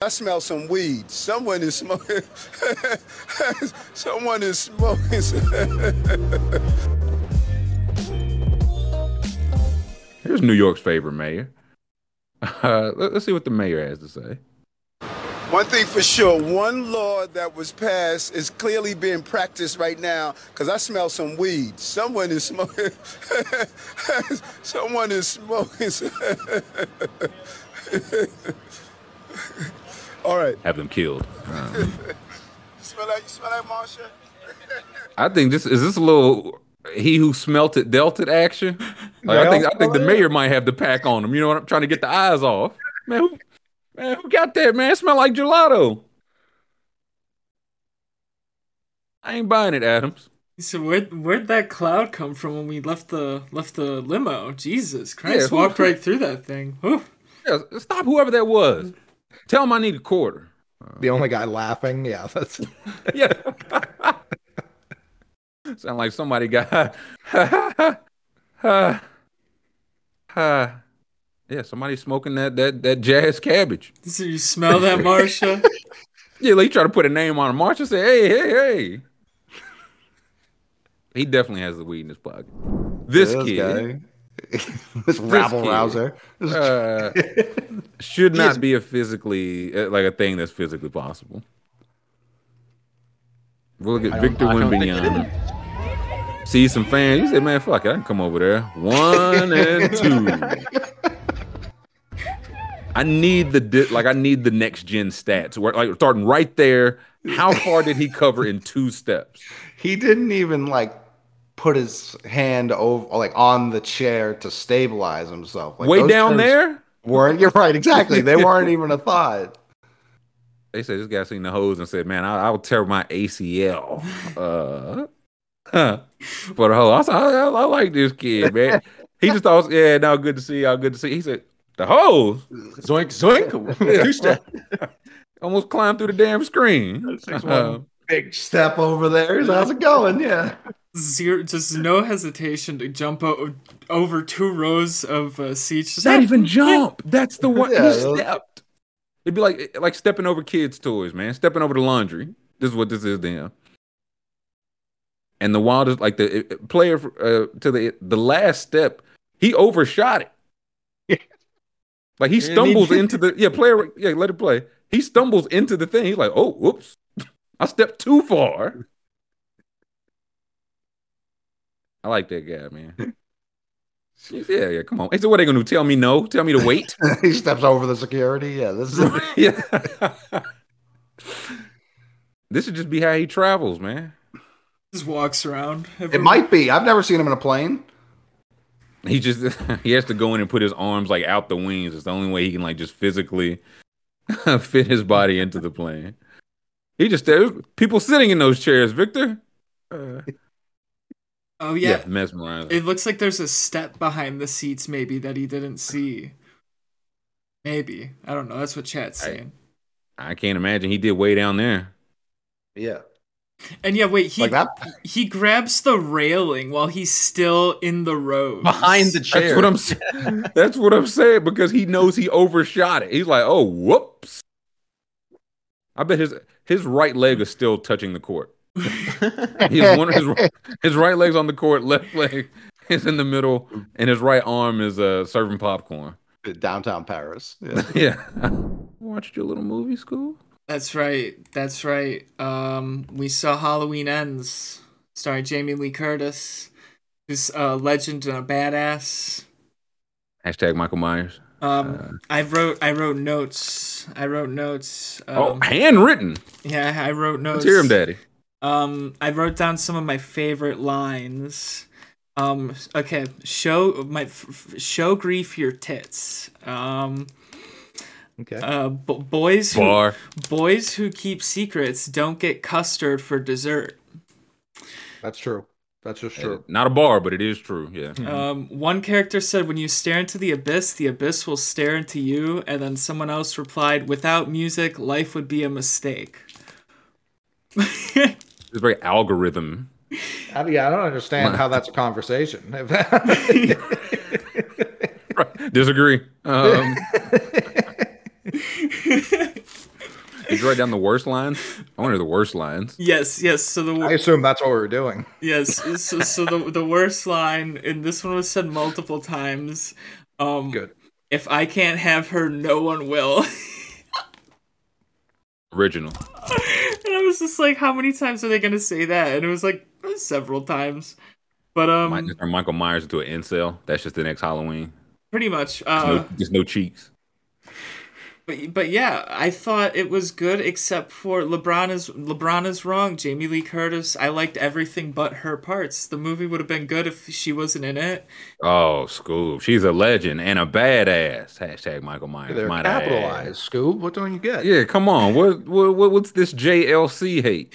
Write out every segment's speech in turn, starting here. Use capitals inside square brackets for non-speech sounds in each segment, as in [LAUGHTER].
I smell some weed. Someone is smoking. [LAUGHS] Someone is smoking. [LAUGHS] Here's New York's favorite mayor. Uh, [LAUGHS] let, us see what the mayor has to say. One thing for sure, one law that was passed is clearly being practiced right now because I smell some weed. Someone is smoking. Someone is smoking. All right. Have them killed. Um, [LAUGHS] you smell that? You smell that, Marsha? I think this is this a little he who smelt it dealt it action. Like, I think I think the mayor might have the pack on him. You know what I'm trying to get the eyes off. Man, who, man, who got that? Man, it smell like gelato. I ain't buying it, Adams. So where where'd that cloud come from when we left the left the limo? Jesus Christ! Yeah, walked right through that thing. Whew. Yeah, stop whoever that was. Tell him I need a quarter. The only guy laughing, yeah, that's [LAUGHS] yeah. [LAUGHS] Sound like somebody got [LAUGHS] yeah, somebody smoking that that that jazz cabbage. So you smell that, Marsha? yeah, like try to put a name on him. Marsha say, "Hey, hey, hey." He definitely has the weed in his pocket. This, this kid, guy. [LAUGHS] this rabble rouser, uh, [LAUGHS] should not be a physically uh, like a thing that's physically possible. We'll look at Victor Wembanyama. See some fans. You say, "Man, fuck it, I can come over there." One and [LAUGHS] two. I need the di- like I need the next gen stats. Where like starting right there. How far did he cover in two steps? He didn't even like put his hand over like on the chair to stabilize himself. Like, Way down there? Weren't you're right? Exactly. They [LAUGHS] weren't even a thought. They said this guy seen the hose and said, "Man, I, I will tear my ACL." Uh, huh. but oh, I, I, I like this kid, man. He just thought, "Yeah, now good to see y'all. Good to see." He said, "The hose, zoink, zoink, two step." [LAUGHS] Almost climbed through the damn screen. Uh, big step over there. How's it going? Yeah. Zero, just no hesitation to jump o- over two rows of uh, seats. Just Not even jump. That's the one. Yeah, he those- stepped. It'd be like like stepping over kids' toys, man. Stepping over the laundry. This is what this is to him. And the wildest, like the player uh, to the the last step, he overshot it. [LAUGHS] Like he stumbles into the yeah player yeah let it play. He stumbles into the thing. He's like, oh whoops, [LAUGHS] I stepped too far. I like that guy, man. Yeah, yeah, come on. He said, "What are they gonna do? Tell me no? Tell me to wait?" [LAUGHS] he steps over the security. Yeah, this is [LAUGHS] yeah. this should just be how he travels, man. just walks around. it might be. I've never seen him in a plane. He just [LAUGHS] he has to go in and put his arms like out the wings. It's the only way he can like just physically fit his body into the plane. He just there's people sitting in those chairs, Victor. Uh, Oh yeah. mesmerizing. It looks like there's a step behind the seats, maybe that he didn't see. Maybe I don't know. That's what chat's saying. I can't imagine he did way down there. Yeah. And yeah, wait. He Like that? he grabs the railing while he's still in the road behind the chair. That's what I'm saying. That's what I'm saying because he knows he overshot it. He's like, oh, whoops. I bet his his right leg is still touching the court. [LAUGHS] He has one his, his right leg's on the court, left leg is in the middle, and his right arm is uh serving popcorn. Downtown Paris. Yeah. [LAUGHS] Yeah. Watched your little movie school? That's right. That's right. Um, we saw Halloween Ends, starring Jamie Lee Curtis, who's a legend and a badass. Hashtag Michael Myers. Um, I wrote I wrote notes. I wrote notes. Um, oh, handwritten. yeah, I wrote notes. Let's hear him, Daddy. Um, I wrote down some of my favorite lines. Um, okay, show my f- f- show grief your tits. Um, Okay. uh, b- boys who Bar. boys who keep secrets don't get custard for dessert. That's true. That's just true. Not a bar, but it is true. Yeah. Um, one character said, "When you stare into the abyss, the abyss will stare into you." And then someone else replied, "Without music, life would be a mistake." [LAUGHS] It's very algorithm. I, mean, I don't understand how that's a conversation. [LAUGHS] Disagree. Um, [LAUGHS] Did you write down the worst lines? I wonder the worst lines. Yes, yes. So the I assume that's what we were doing. Yes, so, so the the worst line, and this one was said multiple times. Um, Good. If I can't have her, no one will. [LAUGHS] Original. And I was just like, how many times are they gonna say that? And it was like several times. But um, Might just turn Michael Myers into an incel. That's just the next Halloween. pretty much. Uh, no, just no cheeks. But but yeah, I thought it was good except for LeBron is LeBron is wrong. Jamie Lee Curtis, I liked everything but her parts. The movie would have been good if she wasn't in it. Oh, Scoob. She's a legend and a badass. Hashtag Michael Myers. They're might capitalized, Scoob. What don't you get? Yeah, come on. What, what what what's this JLC hate?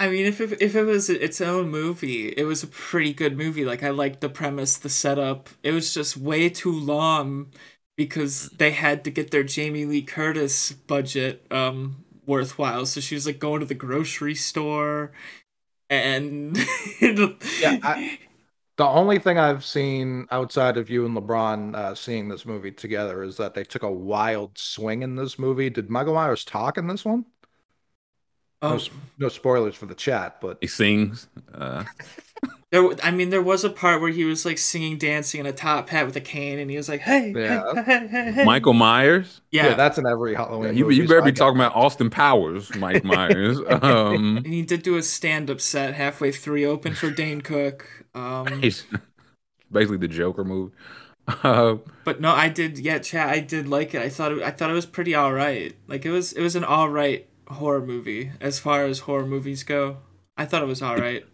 I mean, if it, if it was its own movie, it was a pretty good movie. Like I liked the premise, the setup. It was just way too long because they had to get their Jamie Lee Curtis budget um worthwhile. So she was like going to the grocery store and [LAUGHS] Yeah, I- The only thing I've seen outside of you and LeBron uh, seeing this movie together is that they took a wild swing in this movie. Did Michael Myers talk in this one? No, um, no spoilers for the chat, but He sings. Uh, [LAUGHS] There, w- I mean, there was a part where he was like singing, dancing in a top hat with a cane, and he was like, "Hey, Yeah. hey, hey, hey, hey." Michael Myers. yeah, yeah, that's in every Halloween. You, movie, you better I be talking about Austin Powers, Mike Myers. [LAUGHS] um, and he did do a stand-up set halfway through. open for Dane Cook. Um, [LAUGHS] he's basically the Joker movie. Uh, but no, I did. Yeah, chat. I did like it. I thought it, I thought it was pretty all right. Like it was it was an all right horror movie as far as horror movies go. I thought it was all right.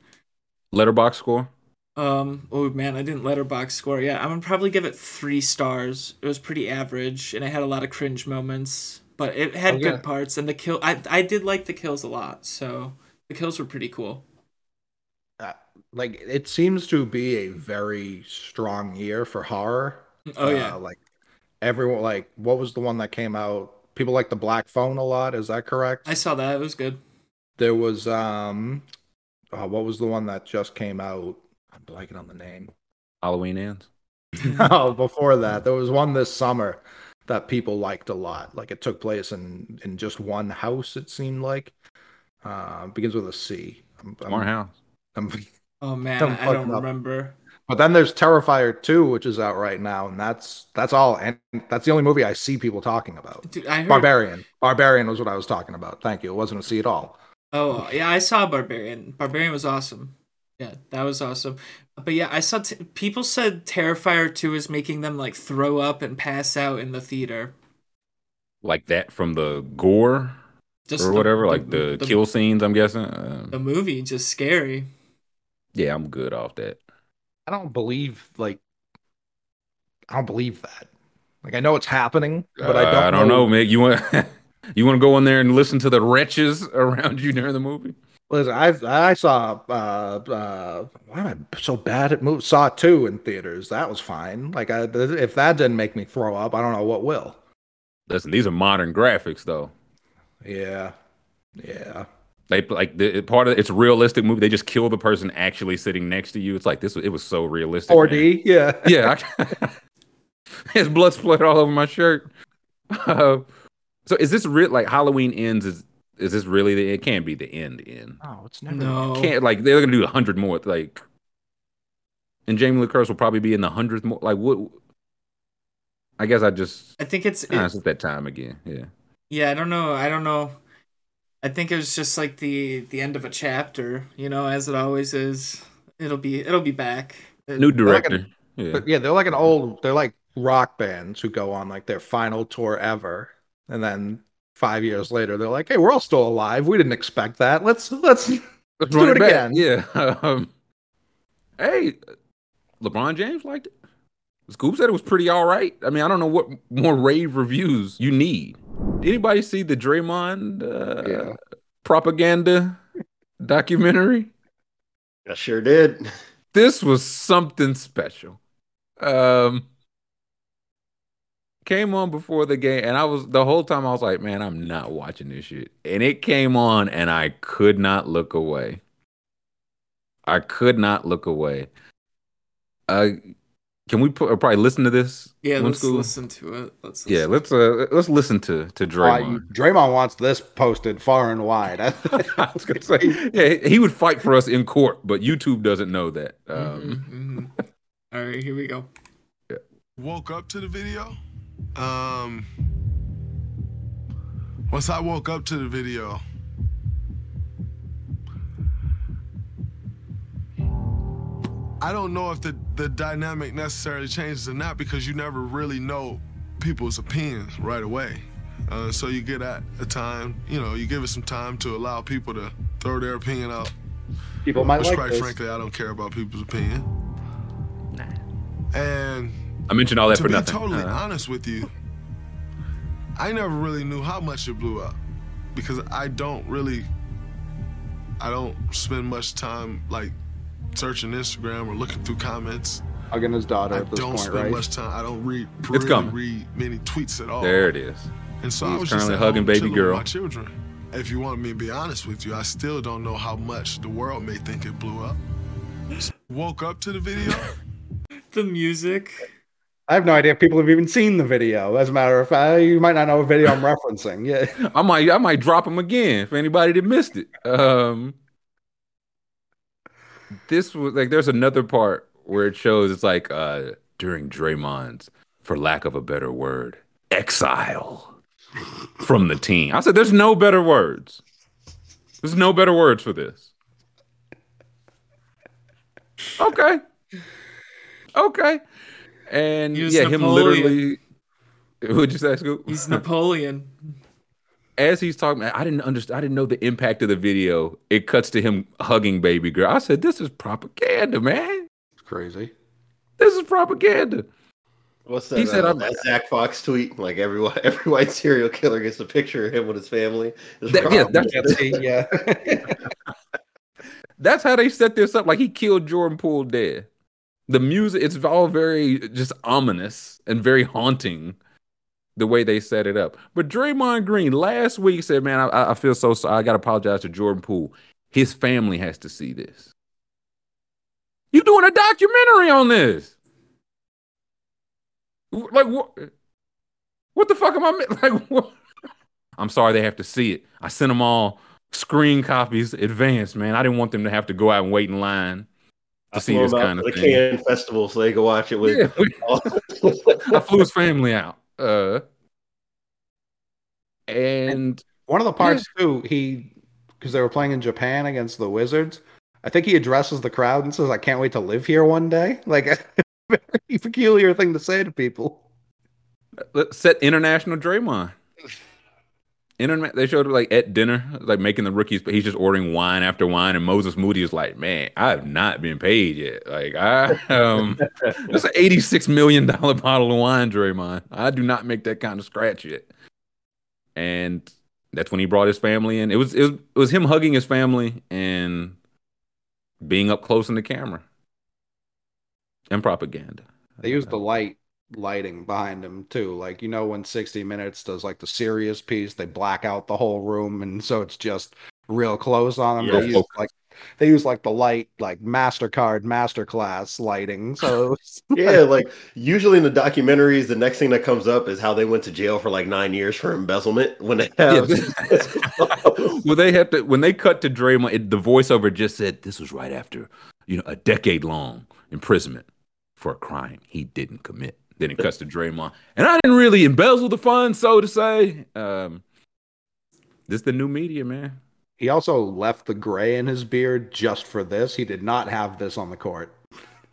Letterboxd score. Um. Oh man, I didn't Letterboxd score. Yeah, I'm gonna probably give it three stars. It was pretty average, and it had a lot of cringe moments, but it had Okay. good parts. And the kill, I I did like the kills a lot. So the kills were pretty cool. Uh, like it seems to be a very strong year for horror. Oh Uh, yeah, like everyone, like what was the one that came out? People like the Black Phone a lot. Is that correct? I saw that. It was good. There was um, uh, what was the one that just came out? I'm blanking on the name. Halloween ends. [LAUGHS] [LAUGHS] oh, before that, there was one this summer that people liked a lot. Like it took place in in just one house. It seemed like. Uh, begins with a C. I'm, I'm- house. I'm- Oh man, [LAUGHS] Don't I don't up. remember. But then there's Terrifier 2, which is out right now, and that's that's all. And that's the only movie I see people talking about. Dude, I heard. Barbarian. Barbarian was what I was talking about. Thank you. It wasn't a C at all. Oh yeah, I saw Barbarian. Barbarian was awesome. Yeah, that was awesome. But yeah, I saw t- people said Terrifier two is making them like throw up and pass out in the theater. Like that from the gore Just or the- whatever, like the, kill scenes. I'm guessing. Uh, The movie just scary. yeah, I'm good off that. I don't believe like I don't believe that. Like I know it's happening, but I Uh, don't. I don't know, Mick. You want [LAUGHS] you want to go in there and listen to the wretches around you during the movie? Listen, I I saw uh uh why am I so bad at movies? Saw two in theaters. That was fine. Like I, if that didn't make me throw up, I don't know what will. Listen, these are modern graphics, though. Yeah, yeah. They like the part of it's a realistic movie. They just kill the person actually sitting next to you. It's like this. It was so realistic. 4D. Yeah. Yeah, I, [LAUGHS] his blood splattered all over my shirt. Uh, so is this real? Like Halloween ends? Is is this really the? It can't be the end. End. Oh, it's never. No. Can't like they're gonna do a hundred more. Like, and Jamie Lee Curtis will probably be in the hundredth more. Like what? I guess I just I think it's ah, it- it's that time again. Yeah. yeah. I don't know. I don't know. I think it was just like the the end of a chapter. You know, as it always is. It'll be it'll be back. It- New like a- director. yeah. But yeah, they're like an old. They're like rock bands who go on like their final tour ever, and then five years later, they're like, "Hey, we're all still alive. We didn't expect that. Let's let's." Let's do it it back. again. Yeah. [LAUGHS] Um, hey, LeBron James liked it. Scoop said it was pretty all right. I mean, I don't know what more rave reviews you need. Did anybody see the Draymond uh, Yeah. propaganda documentary? I sure did. This was something special. Um, came on before the game, and I was the whole time I was like, "Man, I'm not watching this shit." And it came on, and I could not look away. I could not look away. Uh, Can we put, probably listen to this? Yeah, let's school? listen to it. Let's Yeah, let's uh let's listen to to Uh, Draymond. you- Draymond wants this posted far and wide. [LAUGHS] I was gonna say, yeah, he would fight for us in court, but YouTube doesn't know that. Um, Mhm, mhm. All right, here we go. woke up to the video. Um, once I woke up to the video, I don't know if the, the dynamic necessarily changes or not because you never really know people's opinions right away. Uh, so you get at a time, you know, you give it some time to allow people to throw their opinion out. People might Which, like quite this. frankly, I don't care about people's opinion. Nah. And I mentioned all that to for be nothing. totally Uh, honest with you, I never really knew how much it blew up because I don't really, I don't spend much time like searching Instagram or looking through comments. Hugging his daughter I at this don't point, spend right? much time. I don't read It's really coming. read many tweets at all. there it is. And so He's I was just currently at hugging home baby girl. my children. If you want me to be honest with you, I still don't know how much the world may think it blew up. Woke up to the video. [LAUGHS] The music. I have no idea if people have even seen the video. As a matter of fact, you might not know what video I'm referencing. Yeah. [LAUGHS] I might I might drop him again for anybody that missed it. Um, this was like there's another part where it shows it's like uh during Draymond's, for lack of a better word, exile from the team. I said there's no better words. There's no better words for this. Okay. Okay. And yeah, him literally. [LAUGHS] Who'd you say, Scoop? He's Napoleon. As he's talking, I didn't understand. I didn't know the impact of the video. It cuts to him hugging baby girl. I said, "This is propaganda, man. It's crazy. This is propaganda." What's that? He said, uh, I'm- that Zach Fox tweet? Like every [LAUGHS] every white serial killer gets a picture of him with his family. That- yeah, that's- [LAUGHS] yeah. [LAUGHS] That's how they set this up. Like he killed Jordan Poole dead. The music, it's all very just ominous and very haunting. The way they set it up. But Draymond Green last week said, "Man, I, I feel so sorry. I got to apologize to Jordan Poole. His family has to see this. You doing a documentary on this? Like what? What the fuck am I [LAUGHS] like? What? I'm sorry they have to see it. I sent them all screen copies advanced, man. I didn't want them to have to go out and wait in line to I see this kind of the thing. Cannes festival so they could watch it with. Yeah, [LAUGHS] [LAUGHS] I flew his family out. Uh, and One of the parts too, he because they were playing in Japan against the Wizards. I think he addresses the crowd and says, "I can't wait to live here one day." [LAUGHS] Like [LAUGHS] a very peculiar thing to say to people. let's set international Draymond. [LAUGHS] Internet. They showed like at dinner, like making the rookies, but he's just ordering wine after wine. And Moses Moody is like, "Man, I have not been paid yet. Like I, [LAUGHS] um, that's an eighty-six million dollar bottle of wine, Draymond. I do not make that kind of scratch yet." And that's when he brought his family in. It was it was, it was him hugging his family and being up close in the camera and propaganda. They used the light lighting behind him too. Like you know when 60 Minutes does like the serious piece, they black out the whole room, and so it's just real close on them. Yeah. They use like they use like the light like Mastercard Masterclass lighting. So [LAUGHS] yeah, like usually in the documentaries, the next thing that comes up is how they went to jail for like nine years for embezzlement. When they have, [LAUGHS] well, they had to when they cut to Draymond. It, the voiceover just said this was right after you know a decade long imprisonment for a crime he didn't commit. Then it cuts to Draymond, and I didn't really embezzle the funds, so to say. Um, this the new media, man. he also left the gray in his beard just for this. He did not have this on the court.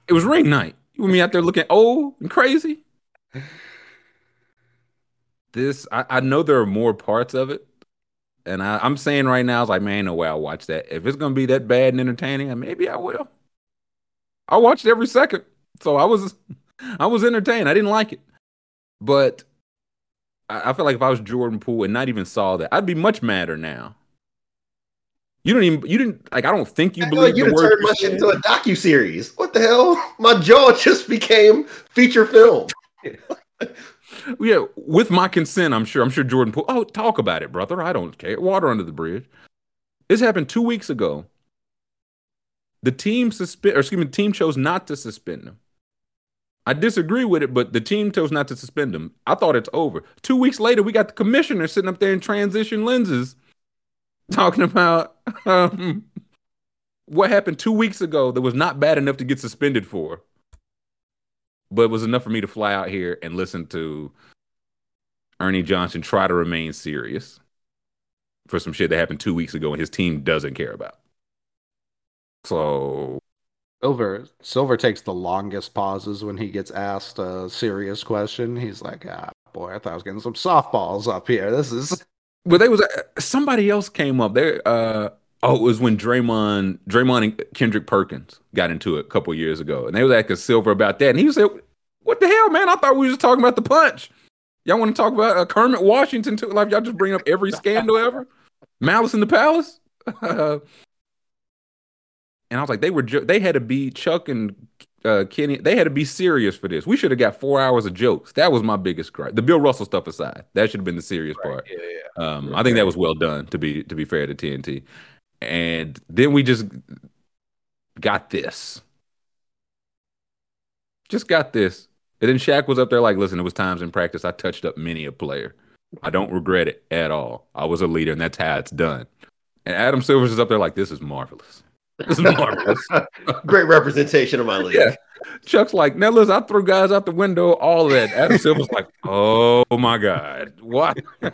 It was ring night. You with me out there looking old and crazy. This I, I know there are more parts of it. And I, I'm saying right now, I was like, man, no way I'll watch that. If it's gonna be that bad and entertaining, maybe I will. I watched every second. So I was I was entertained. I didn't like it. But I, I feel like if I was Jordan Poole and not even saw that, I'd be much madder now. You don't even you didn't like I don't think you I believe like you the done word turned much into a docu series. What the hell? My jaw [LAUGHS] just became feature film. [LAUGHS] Yeah, with my consent, I'm sure. I'm sure Jordan Poole. Oh, talk about it, brother. I don't care. Water under the bridge. This happened two weeks ago. The team suspend, or excuse me, the team chose not to suspend him. I disagree with it, but the team chose not to suspend him. I thought it's over. Two weeks later, we got the commissioner sitting up there in transition lenses talking about um, what happened two weeks ago that was not bad enough to get suspended for, but was enough for me to fly out here and listen to Ernie Johnson try to remain serious for some shit that happened two weeks ago and his team doesn't care about. So Silver Silver takes the longest pauses when he gets asked a serious question. He's like, "Ah, boy, I thought I was getting some softballs up here. This is." [LAUGHS] Well, they was somebody else came up there. Uh, oh, it was when Draymond, Draymond and Kendrick Perkins got into it a couple years ago, and they was asking Silver about that, and he said, "What the hell, man? I thought we was just talking about the punch. Y'all want to talk about uh, Kermit Washington too? Like y'all just bring up every scandal ever, Malice in the Palace." [LAUGHS] and I was like, they were jo- they had to be Chuck and uh, Kenny. They had to be serious for this. We should have got four hours of jokes. That was my biggest gripe. The Bill Russell stuff aside, that should have been the serious part. Yeah, yeah. Um, I think that was well done. To be to be fair to TNT, and then we just got this, just got this, and then Shaq was up there like, "Listen, it was times in practice I touched up many a player. I don't regret it at all. I was a leader, and that's how it's done." And Adam Silver's is up there like, "This is marvelous. This is marvelous." [LAUGHS] Great representation of my league. Yeah. Chuck's like, now listen, I threw guys out the window, all of that. Adam Silver's [LAUGHS] like, oh my God. What? [LAUGHS]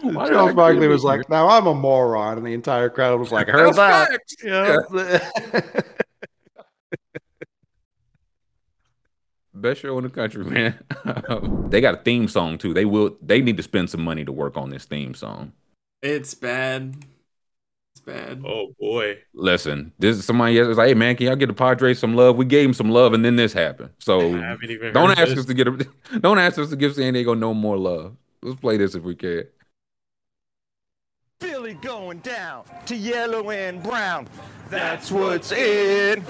Why Charles Barkley this was like, "Now I'm a moron," and the entire crowd was like, "Heard that?" facts. You know? Best show in the country, man. they got a theme song too. They will they need to spend some money to work on this theme song. It's bad. It's bad. Oh boy. Listen, this is somebody else was like, hey man, can y'all get the Padres some love? We gave him some love and then this happened. So even don't ask this. us to get a, [LAUGHS] don't ask us to give San Diego no more love. Let's play this if we can. Philly going down to yellow and brown. That's what's in.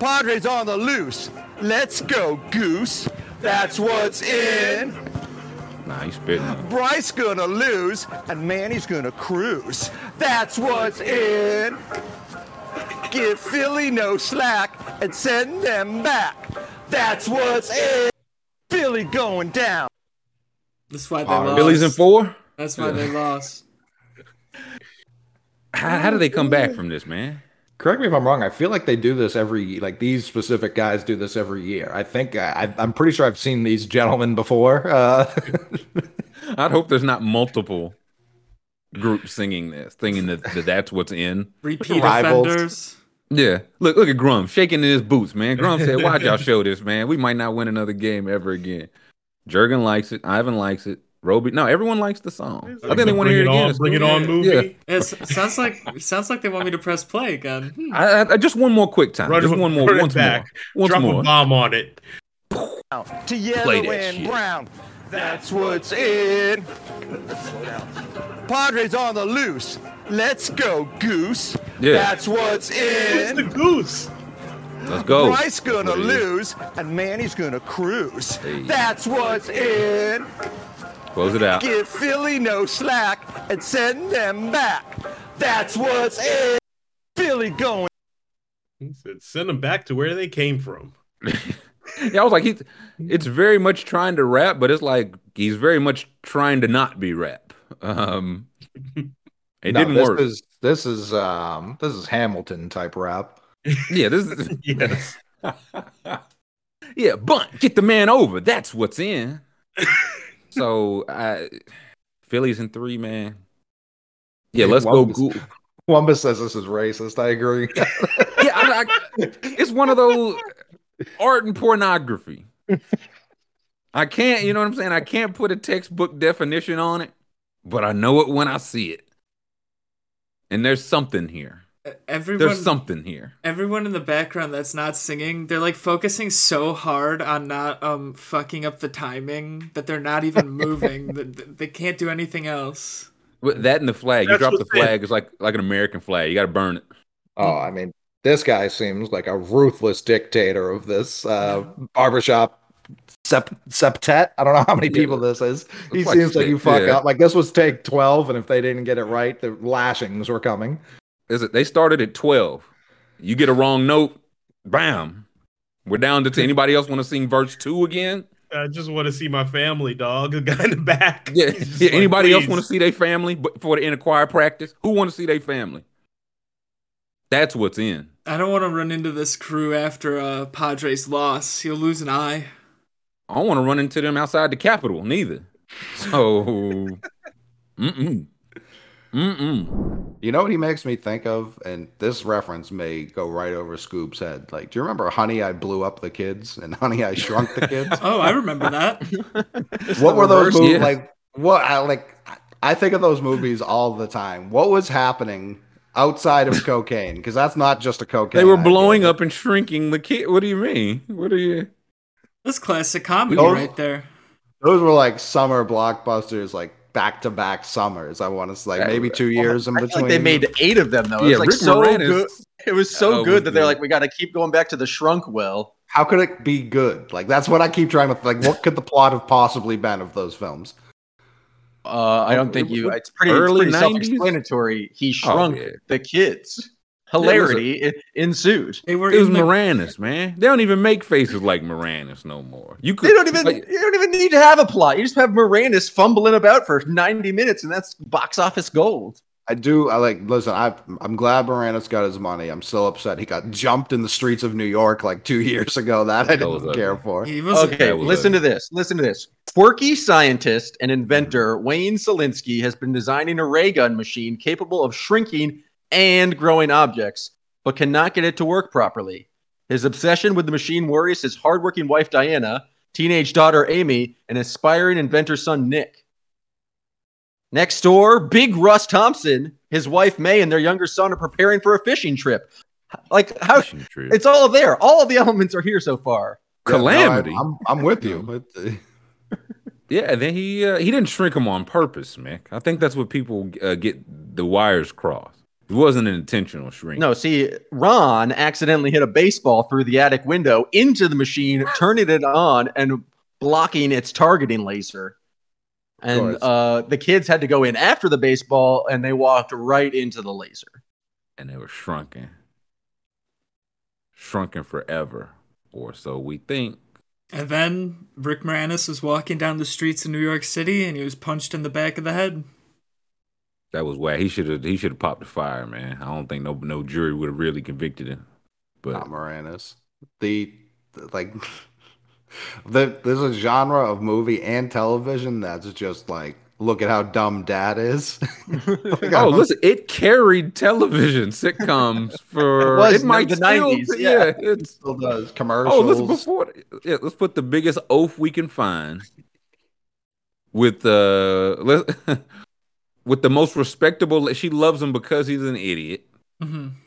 Padres on the loose. Let's go, Goose. That's what's in. Nah, he's spitting. Bryce gonna lose, and Manny's gonna cruise. That's what's in. Give Philly no slack and send them back. That's what's in. Philly going down. That's why they Alright. lost. Billy's in four. That's why they lost. How, how do they come back from this, man? Correct me if I'm wrong. I feel like they do this every like these specific guys do this every year. I think I, I'm pretty sure I've seen these gentlemen before. Uh, [LAUGHS] I'd hope there's not multiple groups singing this, thinking that, that that's what's in. Repeat Rivals. offenders. Yeah, look, look at Grum shaking in his boots, man. Grum said, [LAUGHS] "Why'd y'all show this, man? We might not win another game ever again." Jurgen likes it. Ivan likes it. Roby, no, everyone likes the song. I think they want to hear it Bring again. on, It's bring it on movie. Yeah. It sounds like sounds like they want me to press play again. Hmm. I, I, I- just one more quick time. Run just one more. run Once back. more. Once Drop more. a bomb on it. to yellow and shit. brown. That's what's in. Padres on the loose. Let's go, Goose. Yeah. That's what's It's the in. goose. Let's go. Bryce gonna That's what it is. lose, and Manny's gonna cruise. Hey. That's what's in. Close it out. Give Philly no slack and send them back. That's what's in. Philly going. He said, send them back to where they came from. [LAUGHS] Yeah, I was like, he's. It's very much trying to rap, but it's like he's very much trying to not be rap. Um, it no, didn't this work. Is, this is um this is Hamilton type rap. [LAUGHS] Yeah, this is. [LAUGHS] Yes. Yeah, bunt, get the man over. That's what's in. So, I, Phillies in three, man. Yeah, let's go. Columbus. Goo- says this is racist. I agree. [LAUGHS] Yeah, I, I, it's one of those art and pornography. I can't, you know what I'm saying? I can't put a textbook definition on it, but I know it when I see it. And there's something here. Everyone, There's something here. everyone in the background that's not singing, they're like focusing so hard on not um fucking up the timing that they're not even [LAUGHS] moving. Th- th- they can't do anything else. But that and the flag, you drop the flag, it's like like an American flag. You got to burn it. oh, I mean, this guy seems like a ruthless dictator of this uh, barbershop sep- septet. I don't know how many Yeah. people this is. He It's like seems like you fuck yeah. up. Like this was take twelve, and if they didn't get it right, the lashings were coming. Is it? They started at 12. You get a wrong note, bam. We're down to t- anybody else want to sing verse two again? I just want to see my family, dog. The guy in the back. Yeah. [LAUGHS] Yeah. like, Anybody else want to see their family but for the in choir practice? Who want to see their family? That's what's in. I don't want to run into this crew after uh, Padres loss. He'll lose an eye. I don't want to run into them outside the Capitol neither. So, [LAUGHS] mm-mm. Mm-mm. You know what he makes me think of? And this reference may go right over Scoop's head. Like, do you remember Honey, I Blew Up the Kids and Honey, I Shrunk the Kids? [LAUGHS] Oh, I remember that. [LAUGHS] what were those movies yeah. like? What I like? I think of those movies all the time. What was happening outside of cocaine? Because that's not just a cocaine. They were idea. blowing up and shrinking the kid. What do you mean? What are you? That's classic comedy Oh. right there. Those were like summer blockbusters, like back to back summers. I want to say, like Yeah, maybe two years in I between. like they made eight of them though. It Yeah, was like Rick so good. It was so Oh, good that they're like, we got to keep going back to the shrunk well. How could it be good? Like that's what I keep trying to like. What could the plot have possibly been of those films? Uh, I don't think you. It's pretty, Early it's pretty self-explanatory. He shrunk yeah. the kids. Hilarity i- ensued. They were It was in the, Moranis, man. They don't even make faces like Moranis no more. You could. They don't even. like, you don't even need to have a plot. You just have Moranis fumbling about for ninety minutes, and that's box office gold. I do. I like. Listen, I I'm glad Moranis got his money. I'm so upset he got jumped in the streets of New York like two years ago. [LAUGHS] That I didn't ugly. care for. he Okay, listen to this. Listen to this. Quirky scientist and inventor mm-hmm. Wayne Szalinski has been designing a ray gun machine capable of shrinking and growing objects, but cannot get it to work properly. His obsession with the machine worries his hardworking wife Diana, teenage daughter Amy, and aspiring inventor son Nick. Next door, Big Russ Thompson, his wife Mae, and their younger son are preparing for a fishing trip. Like how fishing trip. it's all there. All of the elements are here so far. Yeah, no, calamity. I, am I'm with you. It- [LAUGHS] Yeah, and then he uh, he didn't shrink them on purpose, Mick. I think that's what people uh, get the wires crossed. It wasn't an intentional shrink. No, see, Ron accidentally hit a baseball through the attic window into the machine, turning it on and blocking its targeting laser. And uh, the kids had to go in after the baseball, and they walked right into the laser. and they were shrunken, shrunken forever, or so we think. And then Rick Moranis was walking down the streets of New York City and he was punched in the back of the head. That was why he should have he should have popped the fire, man. I don't think no no jury would have really convicted him. But not Moranis. The, the like [LAUGHS] the, there's a genre of movie and television that's just like look at how dumb dad is. [LAUGHS] Like, oh, listen, it carried television sitcoms [LAUGHS] for It was it might the still, 90s, yeah. yeah. it's still does commercials. oh, let's before yeah, let's put the biggest oath we can find with uh let, with the most respectable. She loves him because he's an idiot. hmm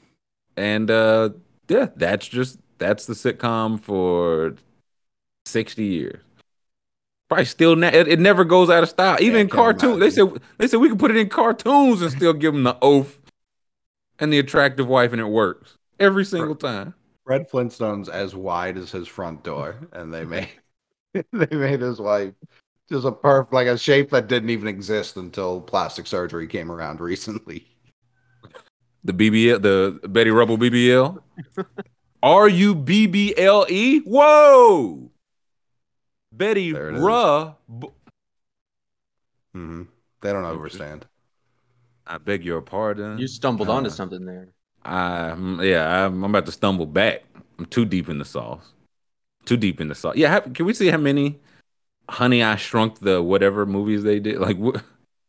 And uh yeah, that's just that's the sitcom for 60 years. Probably still ne- it, it never goes out of style. Even Yeah, in cartoons, they said they said we could put it in cartoons and still give them the oath and the attractive wife and it works every single time. Fred Flintstone's as wide as his front door, and they made [LAUGHS] they made his wife just a perfect like a shape that didn't even exist until plastic surgery came around [LAUGHS] recently. The BBL, the Betty Rubble BBL. [LAUGHS] Are you BBLE? E? Whoa! Betty There it is. Ruh. hmm They don't understand. I beg your pardon. You stumbled Uh, onto something there. I mm, yeah, I'm, I'm about to stumble back. I'm too deep in the sauce. Too deep in the sauce. Yeah, have, can we see how many Honey I Shrunk the whatever movies they did? Like wh-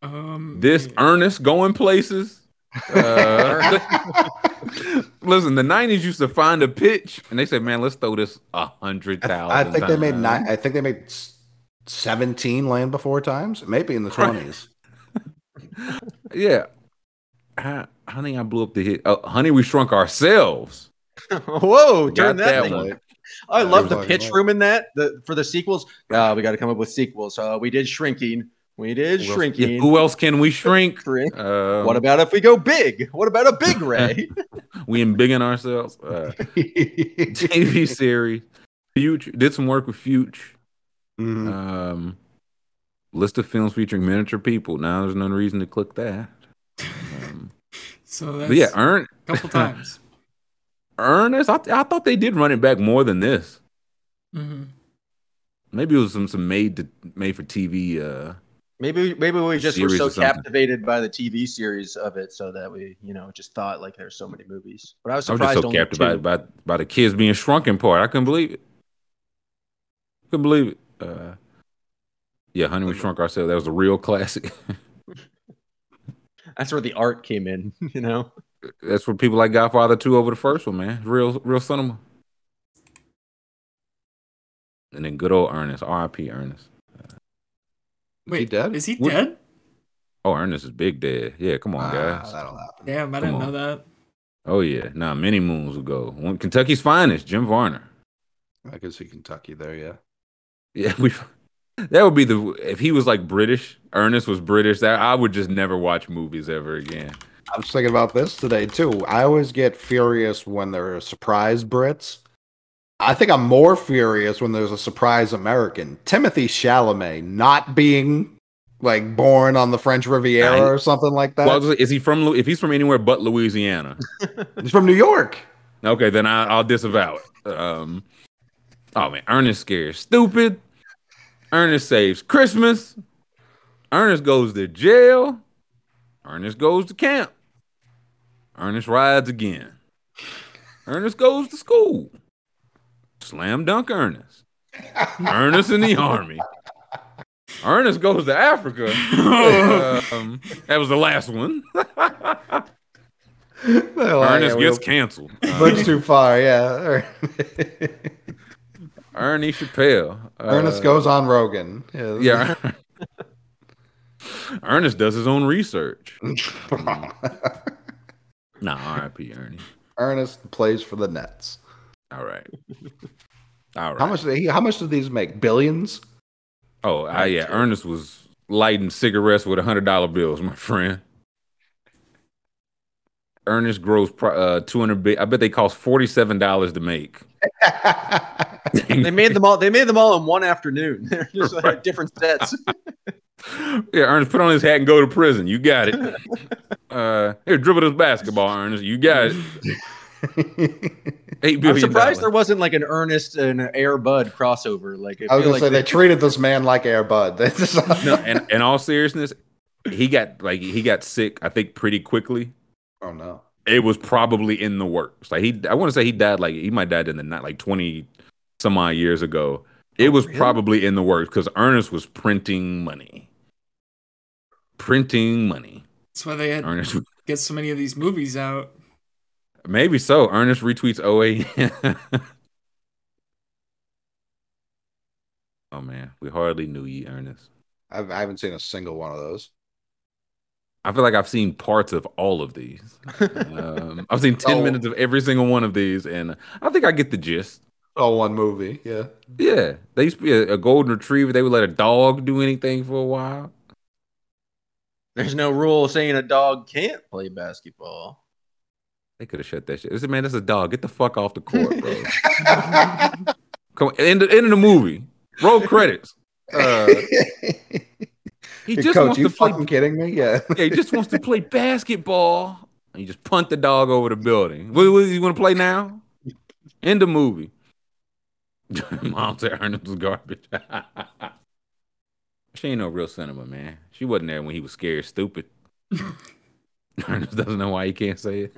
Um, this yeah. Ernest going places. [LAUGHS] Uh, listen, the '90s used to find a pitch, and they said, "Man, let's throw this a hundred I, thousand." I think they made nine. I think they made seventeen Land Before Times, maybe in the twenties. [LAUGHS] Yeah, Ha- honey, I blew up the hit. Uh, honey, we shrunk ourselves. [LAUGHS] Whoa, turn that, that thing. one. I love the pitch right. room in that. The for the sequels. Uh, we got to come up with sequels. Uh, we did shrinking. We did Who else- shrinking. yeah, who else can we shrink? [LAUGHS] Shrink. Um, What about if we go big? What about a big ray? [LAUGHS] we embiggen ourselves? Uh, [LAUGHS] TV series. Future did some work with Future. Mhm. Um, list of films featuring miniature people. Now there's no reason to click that. Um, So that's yeah, Ern. a couple times. Ernest, I, I thought they did run it back more than this. hmm Maybe it was some some made to made for TV. Uh, Maybe maybe we just were so captivated by the TV series of it, so that we you know just thought like there's so many movies. But I was surprised. I was just so captivated two. by by the kids being shrunken part. I couldn't believe it. Couldn't believe it. Uh, yeah, Honey, we shrunk ourselves. That was a real classic. [LAUGHS] That's where the art came in. [LAUGHS] You know, That's what people like Godfather two over the first one, man. Real real cinema. And then good old Ernest, R.I.P. Ernest. Wait, dead? Is he What- dead? Oh, Ernest is big dead. Yeah, come on, Ah, guys. that'll happen. Damn, I Come didn't on. know that. Oh yeah, nah, many moons ago. One Kentucky's finest, Jim Varney. I can see Kentucky there, yeah. Yeah, we. That would be the if he was like British. Ernest was British. That I would just never watch movies ever again. I was thinking about this today too. I always get furious when there are surprise Brits. I think I'm more furious when there's a surprise American. Timothée Chalamet not being like born on the French Riviera Nah, or something like that. Well, I was like, is he from? Lu- If he's from anywhere but Louisiana, [LAUGHS] He's from New York. okay, then I, I'll disavow it. Um, oh man, Ernest scares stupid. Ernest saves Christmas. Ernest goes to jail. Ernest goes to camp. Ernest rides again. Ernest goes to school. Slam dunk Ernest. Ernest in the army. Ernest goes to Africa. [LAUGHS] Um, that was the last one. [LAUGHS] Ernest gets canceled. Much too far, yeah. [LAUGHS] Ernie Chappelle. Uh, Ernest goes on Rogan. Yeah. Yeah. Ernest does his own research. Nah, RIP Ernie. Ernest plays for the Nets. All right. [LAUGHS] All right. How much? Did he, how much did these make? Billions. Oh, uh, yeah. Ernest was lighting cigarettes with a hundred dollar bills, my friend. Ernest grows uh, two hundred. Bi- I bet they cost forty seven dollars to make. [LAUGHS] they made them all. They made them all in one afternoon. [LAUGHS] They're just like different sets. [LAUGHS] Yeah, Ernest, put on his hat and go to prison. You got it. Uh, here, dribble this basketball, Ernest. You got it. Eight I'm billion. surprised there wasn't like an Ernest and an Air Bud crossover. Like I was gonna like say they treated this man like Air Bud. No, and in all seriousness, he got like he got sick. I think pretty quickly. Oh no. It was probably in the works. Like he, I want to say he died like he might died in the night like twenty some odd years ago. It oh, was probably in the works because Ernest was printing money, printing money. That's why they had Ernest, [LAUGHS] get so many of these movies out. maybe so. Ernest retweets OA. [LAUGHS] oh man, we hardly knew ye, Ernest. I've, I haven't seen a single one of those. I feel like I've seen parts of all of these. Um, I've seen 10 [LAUGHS] Oh. minutes of every single one of these, and I think I get the gist. Oh, one movie. Yeah. Yeah. They used to be a, a golden retriever. They would let a dog do anything for a while. there's no rule saying a dog can't play basketball. They could have shut that shit. They said, man, that's a dog. Get the fuck off the court, bro. [LAUGHS] Come on. End, the- end of the movie. Roll credits. Uh, [LAUGHS] he just Coach, wants you to play. fucking kidding me? Yeah. [LAUGHS] Yeah, he just wants to [LAUGHS] play basketball. And you just punt the dog over the building. What, what you want to play now? End the movie. [LAUGHS] Mom said Ernest was garbage. she ain't no real cinema, man. She wasn't there when he was scared, stupid. Ernest doesn't know why he can't say it.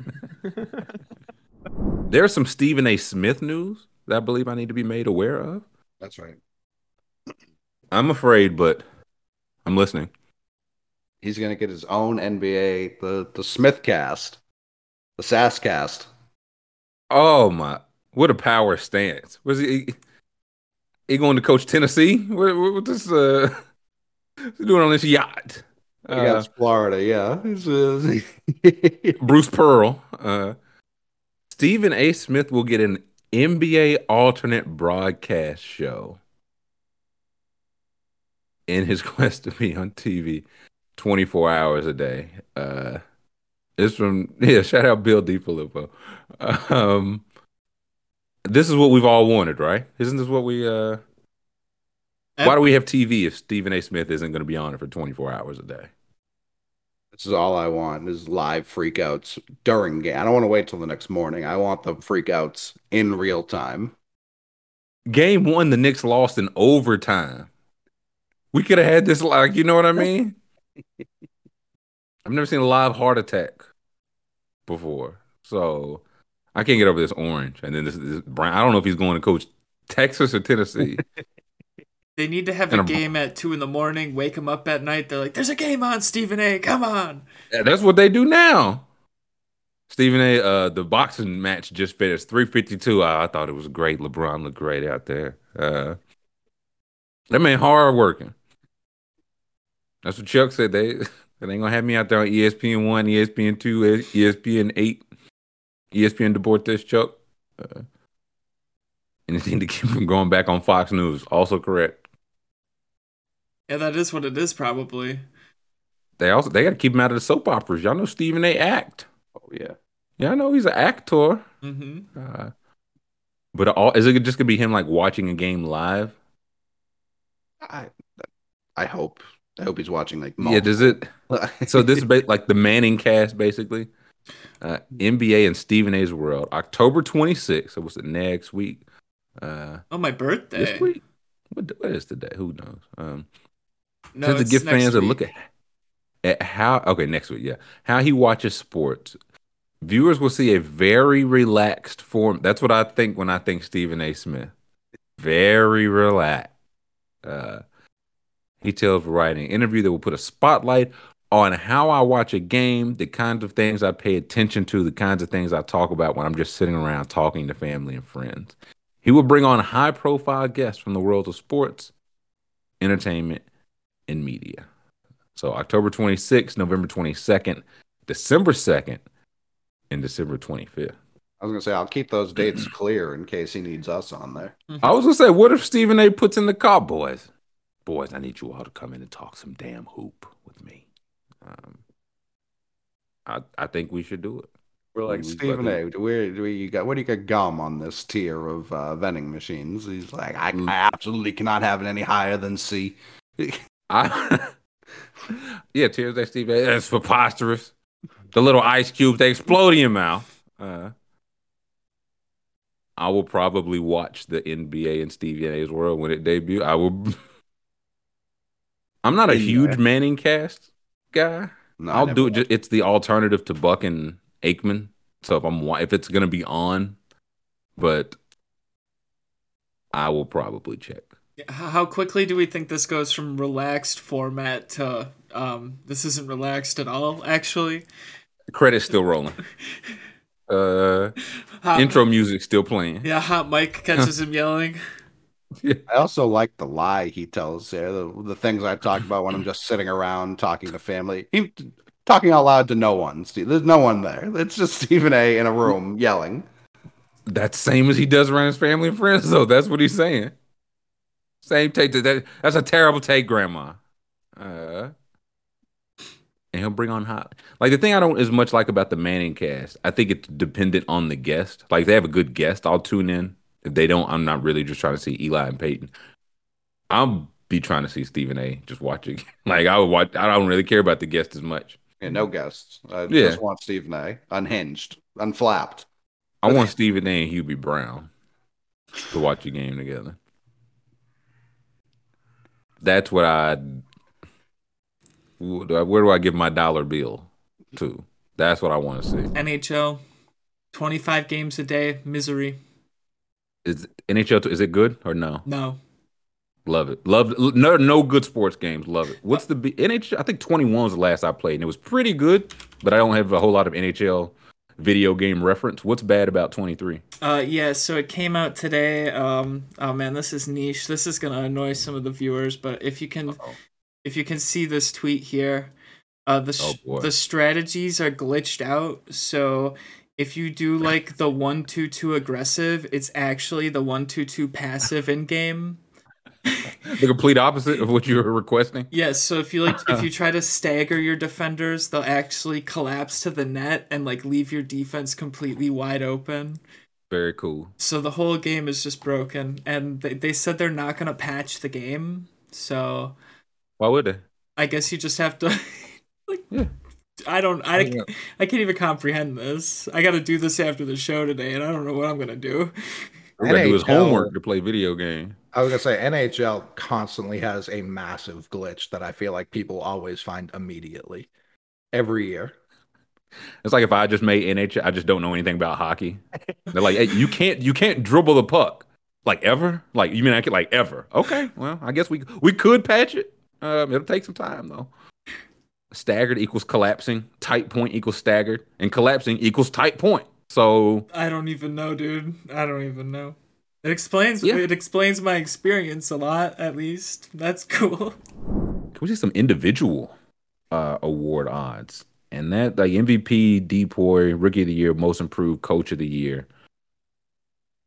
There's some Stephen A. Smith news that I believe I need to be made aware of. That's right. I'm afraid, but I'm listening. He's gonna get his own NBA, the the Smith cast, the SAS cast. Oh my! What a power stance. Was he? He going to coach Tennessee? What, what, what this? Uh, [LAUGHS] what's he doing on this yacht? Uh, Florida, yeah. Uh, [LAUGHS] Bruce Pearl. Uh, Stephen A. Smith will get an NBA alternate broadcast show in his [LAUGHS] quest to be on TV 24 hours a day. Uh, it's from, [LAUGHS] yeah, shout out Bill DiFilippo. Um, this is what we've all wanted, right? Isn't this what we, uh, why do we have TV if Stephen A. Smith isn't going to be on it for 24 hours a day? This is all I want is live freakouts during game. I don't want to wait till the next morning. I want the freakouts in real time. Game one, the Knicks lost in overtime. We could have had this like, you know what I mean? I've never seen a live heart attack before, so I can't get over this orange. And then this, this brown. I don't know if he's going to coach Texas or Tennessee. [LAUGHS] They need to have And a a- game at two in the morning. Wake him up at night. They're like, "There's a game on, Stephen A. Come on." Yeah, that's what they do now. Stephen A. Uh, the boxing match just finished, three fifty two. I, I thought it was great. LeBron looked great out there. Uh, that man hard working. That's what Chuck said. They [LAUGHS] they ain't gonna have me out there on ESPN one, ESPN two, ESPN eight, ESPN Deportes. Chuck. Uh, anything to keep from going back on Fox News. Also correct. Yeah, that is what it is, probably. They also they got to keep him out of the soap operas. Y'all know Stephen A. act. Oh yeah. Yeah, I know he's an actor. Mm-hmm. Uh, but all is it just gonna be him like watching a game live? I I hope I hope he's watching like Yeah, does it? So this is [LAUGHS] ba- like the Manning cast, basically. Uh, NBA and Stephen A's World, October 26th. So what's the next week? Uh, Oh, my birthday. this week? What, what is today? Who knows? Um, No, says to give next fans a look at at how okay next week, yeah, how he watches sports. Viewers will see a very relaxed form. That's what I think when I think Stephen A. Smith. Very relaxed. Uh, he tells Variety an interview that will put a spotlight on how I watch a game, the kinds of things I pay attention to, the kinds of things I talk about when I'm just sitting around talking to family and friends. He will bring on high profile guests from the world of sports, entertainment, and media. So October 26th, November 22nd, December 2nd, and December 25th. I was gonna say I'll keep those dates clear in case he needs us on there. Mm-hmm. I was gonna say, what if Stephen A puts in the call, boys? I need you all to come in and talk some damn hoop with me. Um, I I think we should do it. We're like We- Stephen A. Do do you got what do you got gum on this tier of uh, vending machines? He's like, I, I absolutely cannot have it any higher than C. [LAUGHS] I yeah, Tuesday, Steve. A. That's preposterous. The little ice cubes they explode in your mouth. Uh, I will probably watch the NBA and Stevie A's World when it debuts. I will. [LAUGHS] I'm not a Yeah. huge Manning cast guy. No, I I'll do it. Just, it's the alternative to Buck and Aikman. So if I'm if it's gonna be on, but I will probably check. How quickly do we think this goes from relaxed format to um this isn't relaxed at all actually? The credit's still rolling. [LAUGHS] Uh, Hot, intro music still playing. Yeah, hot mic catches him yelling. [LAUGHS] I also like the lie he tells there. The, the things I talk about when I'm just sitting around talking to family. He talking out loud to no one. Steve. There's no one there. It's just Stephen A. in a room yelling. That's same as he does around his family and friends, though. That's what he's saying. Same take. That that's a terrible take, Grandma. Uh, and he'll bring on hot. Like the thing I don't as much like about the Manning cast. I think it's dependent on the guest. Like if they have a good guest, I'll tune in. If they don't, I'm not really just trying to see Eli and Peyton. I'll be trying to see Stephen A. Just watching. [LAUGHS] Like I would watch. I don't really care about the guest as much. Yeah, no guests. I Yeah. just want Stephen A. unhinged, unflapped. I want Stephen A. and Hubie Brown to watch a game together. That's what I. Where do I give my dollar bill to? That's what I want to see. NHL, 25 games a day, misery. Is NHL? Is it good or no? No. Love it. Love it. No, no good sports games. Love it. What's the B- NHL? I think 21 was the last I played, and it was pretty good. But I don't have a whole lot of NHL video game reference. What's bad about 23? Uh, yeah, so it came out today. Um, oh man, this is niche. This is gonna annoy some of the viewers, but if you can, if you can see this tweet here, uh, the Oh, the strategies are glitched out. So if you do like the one two two aggressive, it's actually the one two two passive in game. The complete opposite of what you were requesting. Yes, so if you like if [LAUGHS] you try to stagger your defenders, they'll actually collapse to the net and like leave your defense completely wide open. Very cool. So the whole game is just broken and they, they said they're not going to patch the game. So Why would they? I guess you just have to [LAUGHS] like Yeah. I don't. I, I can't even comprehend this. I got to do this after the show today, and I don't know what I'm gonna do. We're gonna do his homework to play video game. I was gonna say NHL constantly has a massive glitch that I feel like people always find immediately every year. It's like if I just made NHL, I just don't know anything about hockey. They're like, hey, you can't you can't dribble the puck like ever. Like you mean I could like ever? Okay, well I guess we we could patch it. Um, it'll take some time though. Staggered equals collapsing. Tight point equals staggered, and collapsing equals tight point. So I don't even know, dude. I don't even know. It explains. Yeah. It explains my experience a lot, at least. That's [LAUGHS] cool. can we see some individual uh award odds? And that like MVP, DPOY, Rookie of the Year, Most Improved, Coach of the Year.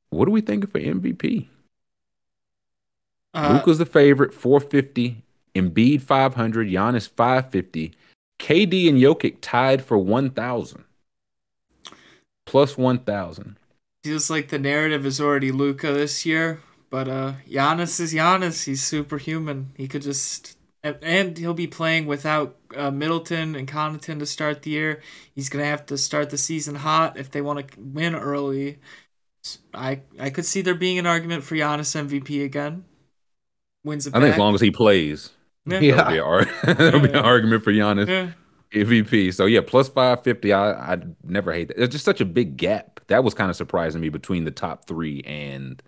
What are we thinking for MVP? Uh, Luka's the favorite, 450. Embiid 500, Giannis 550. KD and Jokic tied for 1,000. Plus 1,000. feels like the narrative is already Luka this year, but uh, Giannis is Giannis. He's superhuman. He could just. And, he'll be playing without uh, Middleton and Connaughton to start the year. He's gonna have to start the season hot if they want to win early. I I could see there being an argument for Giannis MVP again. Wins it I think as long as he plays, Yeah. that'll [LAUGHS] be, an ar- there'll be an argument for Giannis Yeah. MVP. So yeah, plus 550. I I never hate that. It's just such a big gap. That was kind of surprising me between the top three and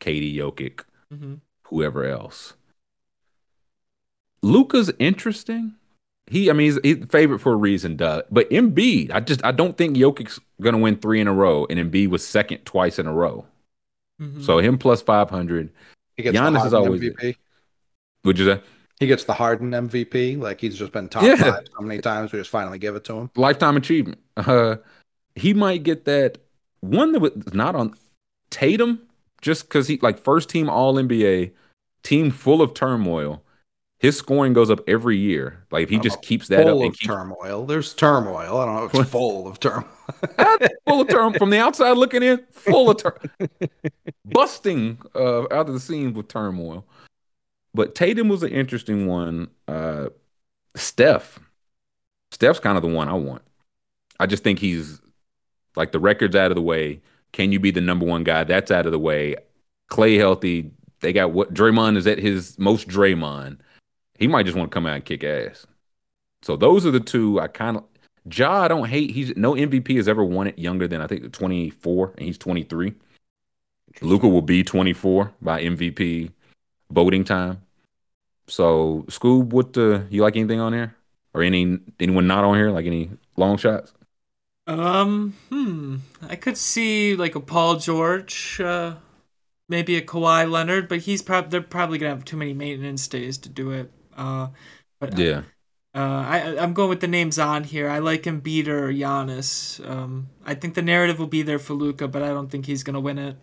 KD Jokic, Mhm. whoever else. Luka's interesting. He, I mean, he's, he's favorite for a reason, duh. But Embiid, I just, I don't think Jokic's gonna win three in a row, and Embiid was second twice in a row. Mhm. So him plus five hundred. He Giannis the is always MVP. Would you say He gets the Harden MVP. Like he's just been top Yeah. five so many times. We just finally give it to him. lifetime achievement? Uh, he might get that one that was not on Tatum, just because he like first team All NBA, team full of turmoil. His scoring goes up every year. Like if he just keeps that up full and of keeps turmoil. There's turmoil. I don't know if it's full of turmoil. [LAUGHS] full of turmoil from the outside looking in, full of tur- [LAUGHS] busting uh, out of the seams with turmoil. But Tatum was an interesting one. Uh, Steph, Steph's kind of the one I want. I just think he's like the record's out of the way. Can you be the number one guy? That's out of the way. Klay healthy. They got what Draymond is at his most Draymond. He might just want to come out and kick ass. So those are the two I kind of Ja, I don't hate. He's no MVP has ever won it younger than I think 24, and he's 23. Luka will be 24 by MVP voting time. So, Scoob, what uh, you like anything on here, or any anyone not on here? Like any long shots? Um, hmm. I could see like a Paul George, uh, maybe a Kawhi Leonard, but he's probably they're probably gonna have too many maintenance days to do it. Uh, but Yeah, uh, I I'm going with the names on here. I like Embiid or Giannis. Um, I think the narrative will be there for Luka, but I don't think he's gonna win it.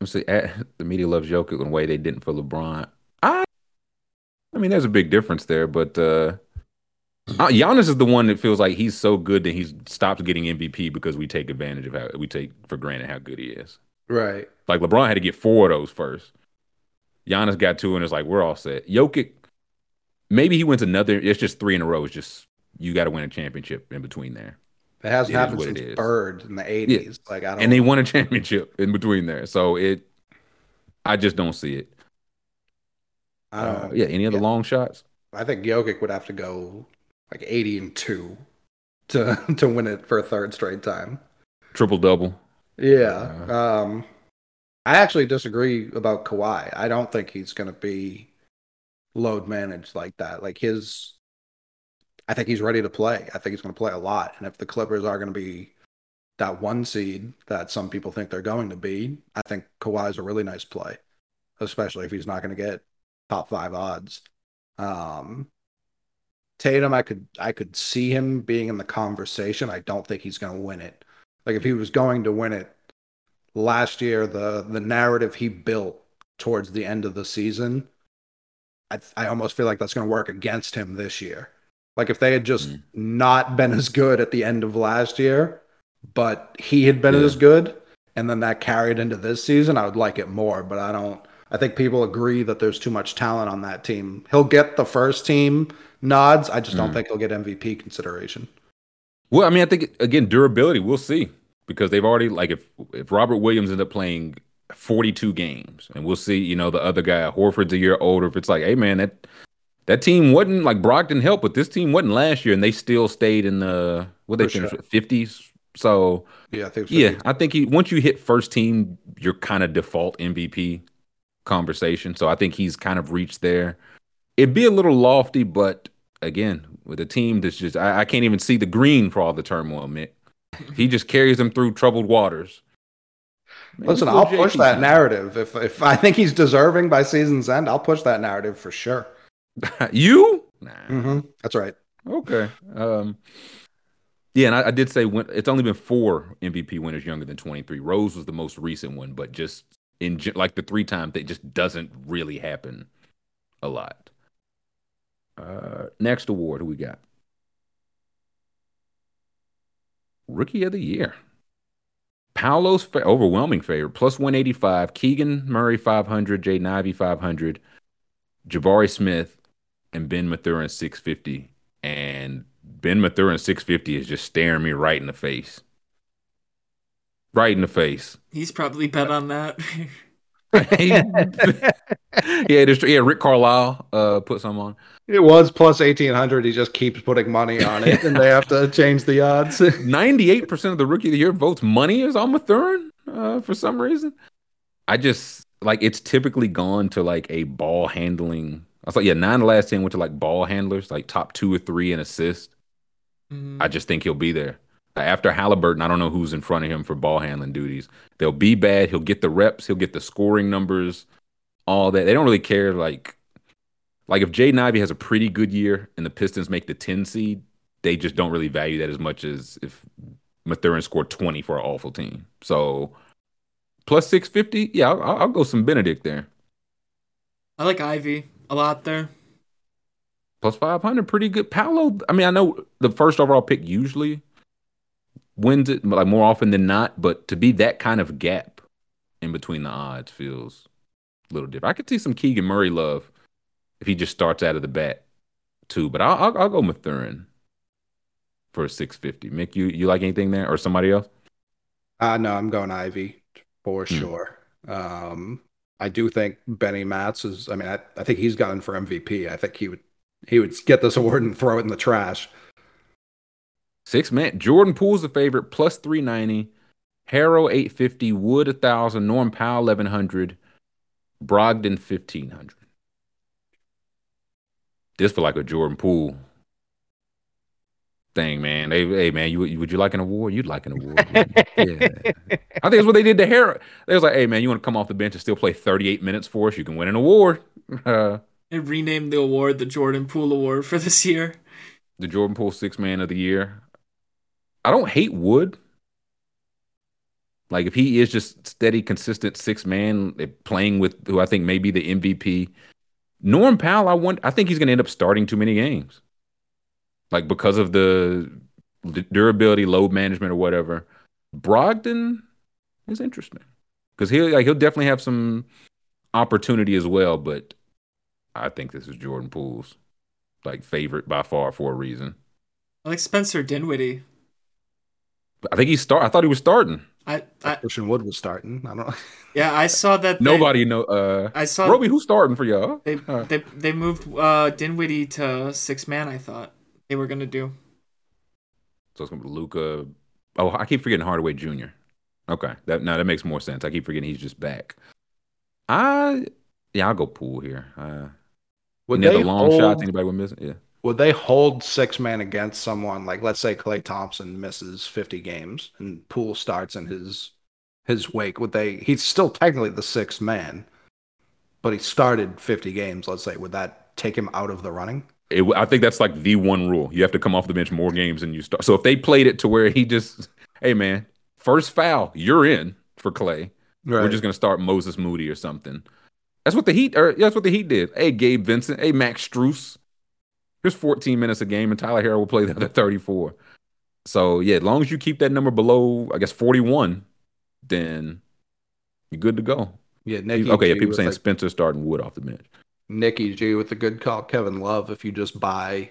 let's see. [LAUGHS] The media loves Jokic in the way they didn't for LeBron. I, I mean, there's a big difference there, but uh, uh, Giannis is the one that feels like he's so good that he's stopped getting MVP because we take advantage of how we take for granted how good he is. Right. Like LeBron had to get four of those first. Giannis got two, and it's like we're all set. Jokic, maybe he wins another. It's just three in a row. It's just you got to win a championship in between there, It hasn't It happened since. Bird in the 80s. Like, I don't and they won a championship in between there. So it, I just don't see it. I Uh, yeah, any of other long shots? I think Jokic would have to go like 80 and 2 to [LAUGHS] to win it for a third straight time. Triple double. Yeah. Um I actually disagree about Kawhi. I don't think he's going to be load managed like that. Like his I think he's ready to play. I think he's going to play a lot. And if the Clippers are going to be that one seed that some people think they're going to be, I think Kawhi's a really nice play, especially if he's not going to get top 5 odds. Um Tatum, I could I could see him being in the conversation. I don't think he's going to win it. Like if he was going to win it last year, the the narrative he built towards the end of the season, I I almost feel like that's going to work against him this year. Like if they had just not been as good at the end of last year, but he had been Yeah. as good, and then that carried into this season, I would like it more. But I don't. I think people agree that there's too much talent on that team. He'll get the first team nods. I just don't Mm. think he'll get MVP consideration. Well, I mean, I think again, durability. We'll see because they've already like if if Robert Williams ended up playing 42 games, and we'll see. You know, the other guy Horford's a year older. If it's like, hey man, that that team wasn't like Brock didn't help, but this team wasn't last year, and they still stayed in the what they finished sure. with 50s. So Yeah, I think. so. yeah, I think he once you hit first team, you're kind of default MVP conversation. So I think he's kind of reached there. It'd be a little lofty, but again, with a team that's just I, I can't even see the green for all the turmoil, Mick. He just carries them through troubled waters. Listen, I'll push that time. narrative. If if I think he's deserving by season's end, I'll push that narrative for sure. [LAUGHS] you? Nah. hmm That's right. Okay. Um, yeah, and I, I did say when, it's only been four MVP winners younger than 23. Rose was the most recent one, but just in like the three times, it just doesn't really happen a lot. Uh, next award, who we got? Rookie of the Year. Paolo's fa- overwhelming favorite, plus 185. Keegan Murray 500, Jay Nivey 500, Jabari Smith, and Ben Mathurin 650. And Ben Mathurin 650 is just staring me right in the face. Right in the face. He's probably bet on that. [LAUGHS] yeah, there's, yeah, Rick Carlisle uh, put some on. It was plus eighteen hundred. He just keeps putting money on it, and they have to change the odds. [LAUGHS] 98% of the rookie of the year votes money is on Mathurin uh, for some reason. I just like it's typically gone to like a ball handling. I was like, yeah, nine of the last 10 went to like ball handlers, like top two or three in assist. I just think he'll be there. After Halliburton, I don't know who's in front of him for ball handling duties. They'll be bad. He'll get the reps. He'll get the scoring numbers, all that. They don't really care. Like, like if Jay Ivey has a pretty good year and the Pistons make the 10 seed, they just don't really value that as much as if Mathurin scored 20 for an awful team. So plus 650, yeah, I'll, I'll go some Bennedict there. I like Ivey a lot there. Plus 500, pretty good. Paolo, I mean, I know the first overall pick usually wins it, like more often than not, but to be that kind of gap in between the odds feels a little different. I could see some Keegan Murray love if he just starts out of the bat too, but I'll, I'll, I'll go Mathurin for a 650. Mick, you, you like anything there or somebody else? Uh no, I'm going Ivey for Hmm. sure. Um, I do think Benny Matz is. I mean, I, I think he's gone for MVP. I think he would he would get this award and throw it in the trash. Six man. Jordan Poole's the favorite, plus 390. Herro 850. Wood 1,000. Norm Powell 1,100. Brogdon 1,500. This for like a Jordan Poole thing, man. Hey, hey man, you, would you like an award? You'd like an award. [LAUGHS] yeah. I think it's what they did to Herro. They was like, hey man, you want to come off the bench and still play 38 minutes for us? You can win an award. Uh, They renamed the award the Jordan Poole Award for this year. the Jordan Poole six man of the year. I don't hate Wood. Like if he is just steady, consistent six man eh, playing with who I think may be the MVP. Norm Powell, I want. I think he's going to end up starting too many games, like because of the durability, load management, or whatever. Brogdon is interesting because he'll like he'll definitely have some opportunity as well, but I think this is Jordan Poole's like favorite by far for a reason. I like Spencer Dinwiddie. I think he start. I thought he was starting. I, I Christian Wood was starting. I don't know. [LAUGHS] yeah, I saw that. they- Nobody know. Uh, I saw Roby, who's starting for y'all? They Uh, they they moved uh Dinwiddie to six man. I thought they were gonna do. so it's gonna be Luka. Oh, I keep forgetting Hardaway Jr. Okay, that no, that makes more sense. I keep forgetting he's just back. I yeah, I'll go Poole here. Uh, Would any other they long shots hold- anybody would miss? Yeah. Would they hold six man against someone like, let's say, Klay Thompson misses fifty games and Poole starts in his his wake? Would they? He's still technically the sixth man, but he started fifty games. Let's say, would that take him out of the running? It, I think that's like the one rule. You have to come off the bench more games than you start. So if they played it to where he just, hey man, first foul, you're in for Klay. We're just gonna start Moses Moody or something. That's what the Heat. Or that's what the Heat did. Hey, Gabe Vincent. Hey, Max Strus. Here's 14 minutes a game, and Tyler Herro will play the other 34. So yeah, as long as you keep that number below, I guess 41, then you're good to go. Yeah, Nick. okay, yeah, people saying like- Spencer starting Wood off the bench. Nikki G with a good call, Kevin Love. If you just buy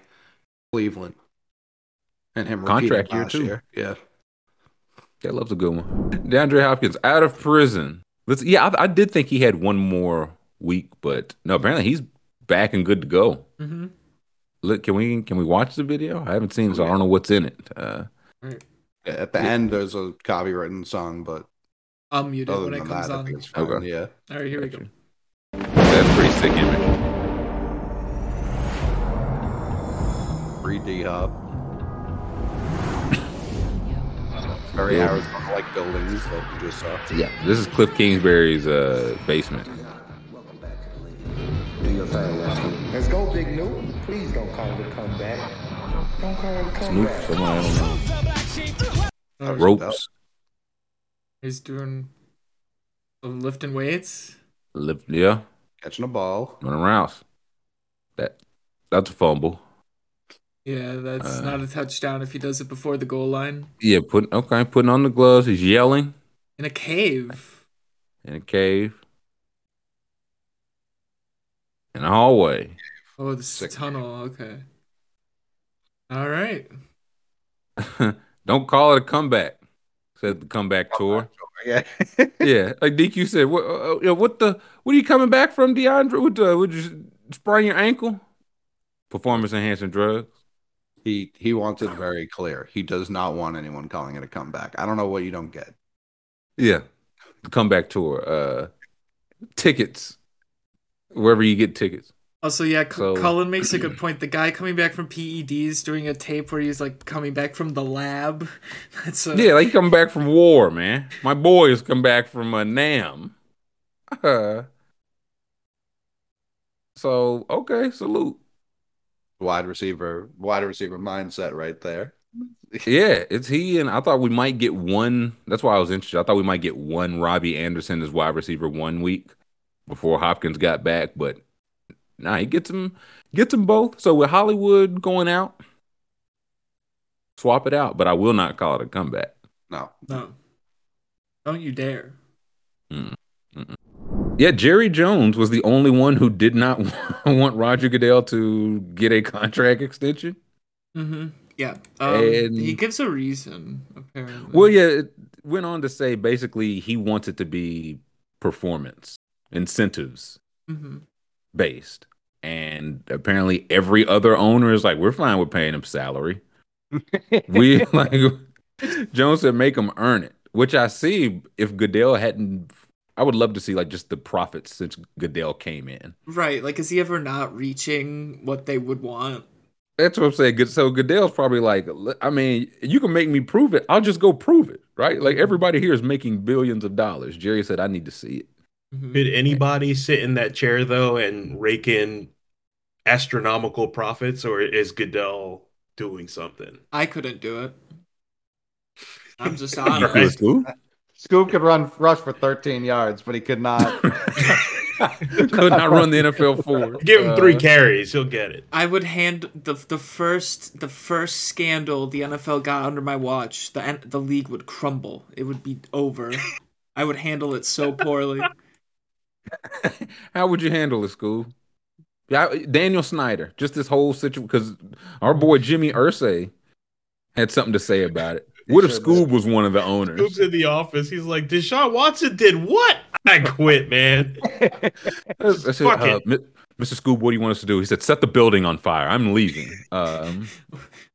Cleveland and him repeating Contract year, too. year. yeah. That loves a good one. DeAndre Hopkins out of prison. Let's. Yeah, I, I did think he had one more week, but no. Apparently, he's back and good to go. Mm-hmm. Look, can we can we watch the video? I haven't seen, it, so I don't know what's in it. Uh, At the end, there's a copywritten song, but I'll mute it other when it than comes that, on. think it's fine. Okay. Yeah. All right, here we go. that's pretty sick image. Free D Hop. [COUGHS] Very Yeah. Arizona like buildings that you just saw. Yeah, this is Cliff Kingsbury's uh, basement. Let's go, Big Noob. Please don't call it a comeback. Don't call it a Snoop, comeback. someone I don't know. Oh, Ropes, He's doing uh, lifting weights. lift, yeah, Catching a ball. running routes. That that's a fumble. Yeah, that's Uh, not a touchdown if he does it before the goal line. Yeah, putting okay, putting on the gloves. He's yelling In a cave. in a cave, in a hallway. Oh, this Sick. tunnel. Okay. All right. [LAUGHS] Don't call it a comeback. Said the comeback tour. Yeah. [LAUGHS] yeah, like DQ said, what, uh, uh, what the, what are you coming back from, DeAndre? What, uh, would you sprain your ankle? Performance enhancing drugs. he he wants it very clear. He does not want anyone calling it a comeback. I don't know what you don't get. Yeah, the comeback tour. Uh, tickets, wherever you get tickets. Also, yeah, C- So- Cullen makes a good [CLEARS THROAT] point. The guy coming back from PEDs doing a tape where he's like coming back from the lab. [LAUGHS] That's a, Yeah, like he coming back from war, man. My boy has come back from uh, Nam. Uh, [LAUGHS] so okay, salute. Wide receiver, wide receiver mindset right there. [LAUGHS] Yeah, it's he and I thought we might get one. That's why I was interested. I thought we might get one Robbie Anderson as wide receiver one week before Hopkins got back, but nah, he gets them gets them both. So with Hollywood going out, swap it out. But I will not call it a comeback. No. No. Don't you dare. Mm. Yeah, Jerry Jones was the only one who did not [LAUGHS] want Roger Goodell to get a contract extension. Mm-hmm. Yeah. Um, And- he gives a reason, apparently. Well, yeah, it went on to say basically he wants it to be performance incentives hmm based. And apparently every other owner is like, we're fine with paying him salary. we [LAUGHS] like Jones said make him earn it, which I see if Goodell hadn't I would love to see like just the profits since Goodell came in. Right. Like, is he ever not reaching what they would want? That's what I'm saying. Good- So Goodell's probably like, I mean, you can make me prove it. I'll just go prove it, right? Like everybody here is making billions of dollars. Jerry said, I need to see it. Mhm. Could anybody sit in that chair though and rake in astronomical profits, or is Goodell doing something? I couldn't do it. I'm just [LAUGHS] You honest. could, Scoop. Scoop could run rush for 13 yards, but he could not. [LAUGHS] Could not run the NFL four. Give him three Uh, carries, he'll get it. I would hand the the first the first scandal the NFL got under my watch. The the league would crumble. It would be over. I would handle it so poorly. How would you handle it, Scoop? Yeah, Daniel Snyder. Just this whole situation because our boy Jimmy Irsay had something to say about it. [LAUGHS] What if Scoob was one of the owners? Scoob's in the office. He's like, Deshaun Watson did what? I quit, man. [LAUGHS] I said, Fuck uh, it. Mi- Mr. Scoob, what do you want us to do? He said, set the building on fire. I'm leaving. [LAUGHS] Um,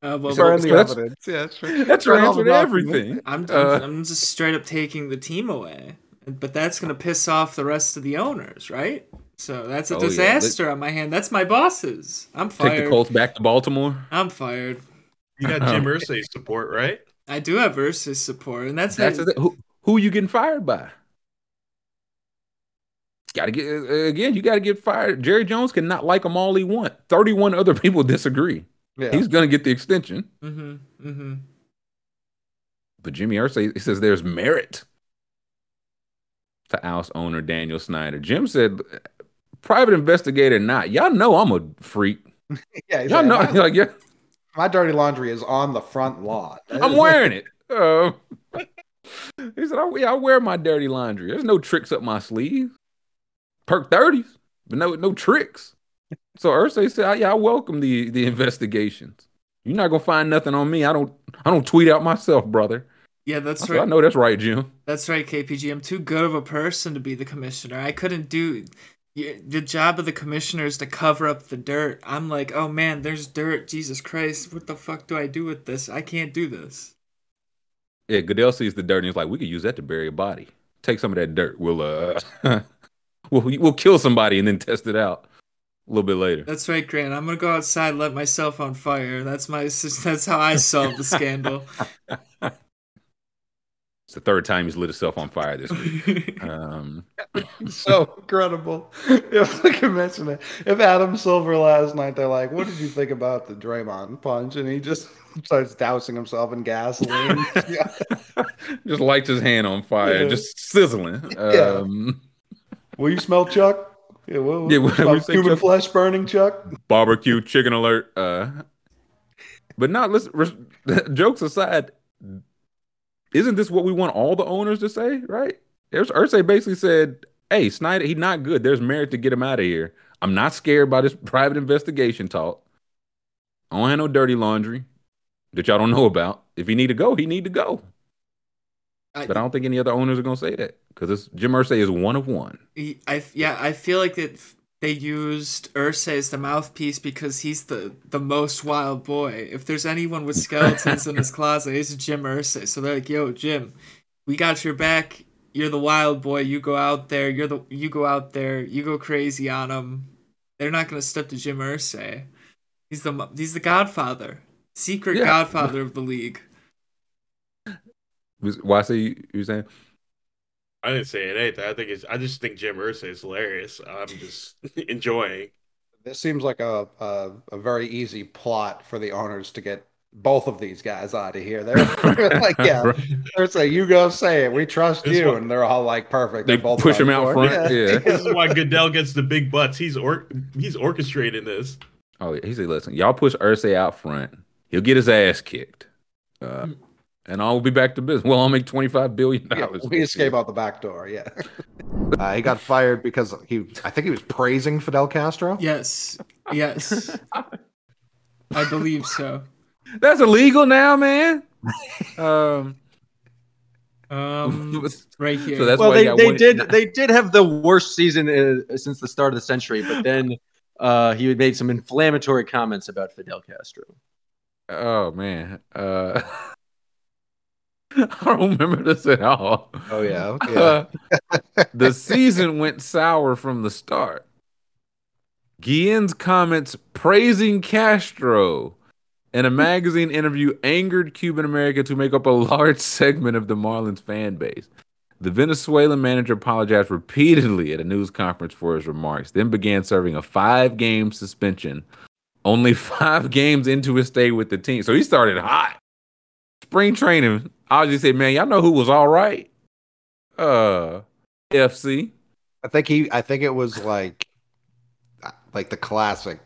Uh, well, So- Burn so that's- evidence. Yeah, that's your Burn all answer the to documents. everything. I'm, I'm Uh, I'm just straight up taking the team away, but that's gonna piss off the rest of the owners, right? So that's a Oh, yeah. disaster on my hand. That's my bosses. I'm fired. take the. Colts back to Baltimore. I'm fired. You got Jim [LAUGHS] Irsay's support, right? I do have versus support, and that's, That's how, the who who you getting fired by? Got to get uh, again. You got to get fired. Jerry Jones cannot like them all he want. Thirty-one other [LAUGHS] people disagree. Yeah. He's gonna get the extension. Mm-hmm. Mm-hmm. But Jimmy Irsay he says there's merit to oust owner Daniel Snyder. Jim said, private investigator, not y'all know I'm a freak. [LAUGHS] yeah, Y'all know, like, [LAUGHS] my, like yeah, [LAUGHS] my dirty laundry is on the front lawn. I'm wearing it. Uh, he said, I, yeah, I wear my dirty laundry. There's no tricks up my sleeve. Perk thirties, but no no tricks. So Irsay said, "Yeah, I welcome the the investigations. You're not gonna find nothing on me. I don't I don't tweet out myself, brother. Yeah, that's I said, right. I know that's right, Jim. That's right, KPG. I'm too good of a person to be the commissioner. I couldn't do the job of the commissioner is to cover up the dirt. I'm like, oh man, there's dirt. Jesus Christ, what the fuck do I do with this? I can't do this. Yeah, Goodell sees the dirt and he's like, we could use that to bury a body. Take some of that dirt. We'll uh, [LAUGHS] we'll we'll kill somebody and then test it out a little bit later. That's right, Grant. I'm gonna go outside, and light myself on fire. That's my. [LAUGHS] That's how I solve the scandal. [LAUGHS] The third time he's lit himself on fire this week. [LAUGHS] Um, [LAUGHS] so incredible. [LAUGHS] If I can mention it, if Adam Silver last night, they're like, "What did you think about the Draymond punch?" and he just starts dousing himself in gasoline. Yeah. just lights his hand on fire, Yeah. just sizzling. Yeah. Um, Will you smell Chuck? Yeah, well, Yeah, what- we say human flesh burning, Chuck. barbecue chicken alert. Uh, but not listen. res- Jokes aside, isn't this what we want all the owners to say? Right? There's Irsay basically said, "Hey, Snyder, he's not good. There's merit to get him out of here. I'm not scared by this [LAUGHS] private investigation talk. I don't have no dirty laundry that y'all don't know about. If he need to go, he need to go. I- but I don't think any other owners are gonna say that because Jim Irsay is one of one. I yeah, I feel like that they used Irsay as the mouthpiece because he's the the most wild boy. If there's anyone with skeletons in his [LAUGHS] closet, it's Jim Irsay. So they're like, "Yo, Jim, we got your back. You're the wild boy. You go out there. You're the you go out there. You go crazy on them. They're not gonna step to Jim Irsay. He's the he's the Godfather, secret Yeah. Godfather of the league. Why say you, you saying? I didn't say anything. I think it's. I just think Jim Irsay is hilarious. I'm just [LAUGHS] enjoying. This seems like a, a a very easy plot for the owners to get both of these guys out of here. They're [LAUGHS] like, yeah, Right. they're saying, "You go say it. We trust This you," one- and they're all like, "Perfect." They both push him out front. Yeah. [LAUGHS] This is why Goodell gets the big butts. He's or he's orchestrating this. Oh, yeah. he said, "Listen, y'all push Irsay out front. He'll get his ass kicked, uh, and I'll be back to business. Well, I'll make twenty five billion Yeah, dollars. we escape out the back door. Yeah. [LAUGHS] Uh, he got fired because he, I think he was praising Fidel Castro. Yes, yes, I believe so. That's illegal now, man. [LAUGHS] um, Um, [LAUGHS] right here. so that's well, why they, they one- did they did have the worst season uh, since the start of the century, but then uh, he made some inflammatory comments about Fidel Castro. Oh man, uh, [LAUGHS] I don't remember this at all. Oh yeah, [LAUGHS] yeah. Uh, [LAUGHS] the season went sour from the start. Guillen's comments praising Castro in a magazine interview angered Cuban Americans who make up a large segment of the Marlins fan base. The Venezuelan manager apologized repeatedly at a news conference for his remarks, then began serving a five game suspension only five games into his stay with the team. So he started hot. Spring training, I just say, man, y'all know who was all right? Uh, FC. I think he. I think it was like, like the classic.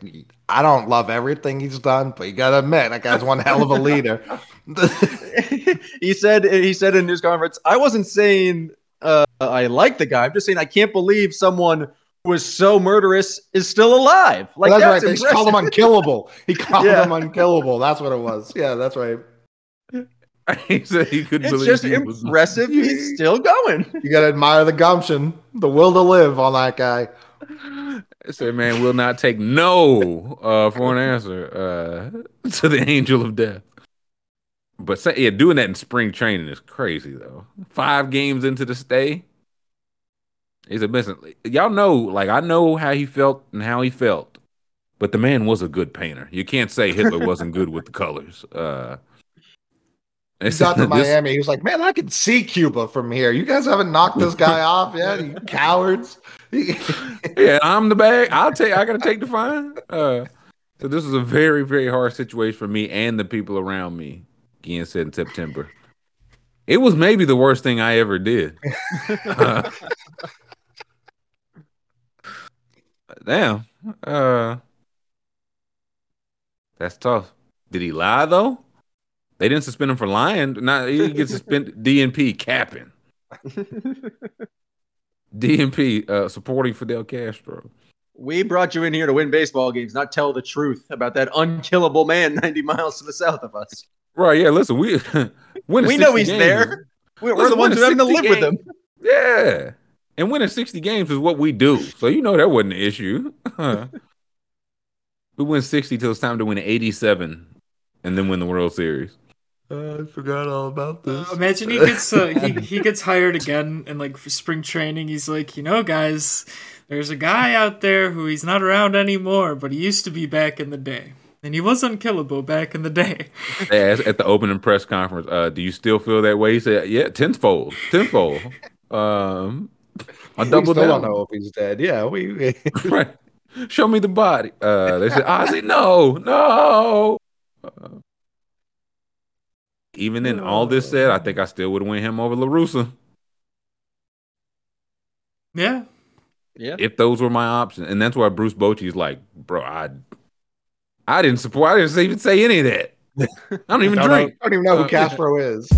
I don't love everything he's done, but you gotta admit that guy's one hell of a leader. [LAUGHS] he said he said in a news conference, I wasn't saying uh, I like the guy. I'm just saying I can't believe someone who was so murderous is still alive. Like that's, that's, right. They called him unkillable. He called [LAUGHS] Yeah. him unkillable. That's what it was. Yeah, that's right. [LAUGHS] he said he couldn't It's believe just he was- impressive. He's still going. You gotta admire the gumption, the will to live on that guy. I said, man, will not take no uh, for an answer uh, [LAUGHS] to the angel of death. But say, yeah, doing that in spring training is crazy, though. Five games into the stay. He said, listen, y'all know, like, I know how he felt and how he felt, but the man was a good painter. You can't say Hitler wasn't good with the colors. Uh, He it's- [LAUGHS] got to Miami. He was like, "Man, I can see Cuba from here. You guys haven't knocked this guy [LAUGHS] off yet, you cowards." [LAUGHS] yeah, I'm the bag. I'll take. I gotta take the fine. Uh, so this is a very, very hard situation for me and the people around me. Again, said in September, it was maybe the worst thing I ever did. Uh, damn. Uh, that's tough. Did he lie though? They didn't suspend him for lying. Not he gets suspended. [LAUGHS] DNP capping. [LAUGHS] DNP uh, supporting Fidel Castro. We brought you in here to win baseball games, not tell the truth about that unkillable man [LAUGHS] 90 miles to the south of us. Right? Yeah. Listen, we We know he's games there. We're, Listen, the ones who having to 60 live with him. Yeah. And winning 60 games is what we do. So you know that wasn't an issue. we win 60 till it's time to win 87 and then win the World Series. I forgot all about this. Imagine he gets uh, he, he gets hired again and like for spring training he's like, you know, guys, there's a guy out there who he's not around anymore, but he used to be back in the day. And he was unkillable back in the day. They asked at the opening press conference, uh, do you still feel that way? He said, Yeah, tenfold. Tenfold. [LAUGHS] Um I we doubled still down. don't know if he's dead. Yeah, we. [LAUGHS] right. Show me the body. Uh, they said, Ozzy, no, no. Even in all this said, I think I still would win him over LaRussa Yeah. Yeah. if those were my options. And that's why Bruce Bochy's like, bro, I I didn't support, I didn't even say any of that. I don't even [LAUGHS] don't, drink. Know, don't even know who Uh, Castro is.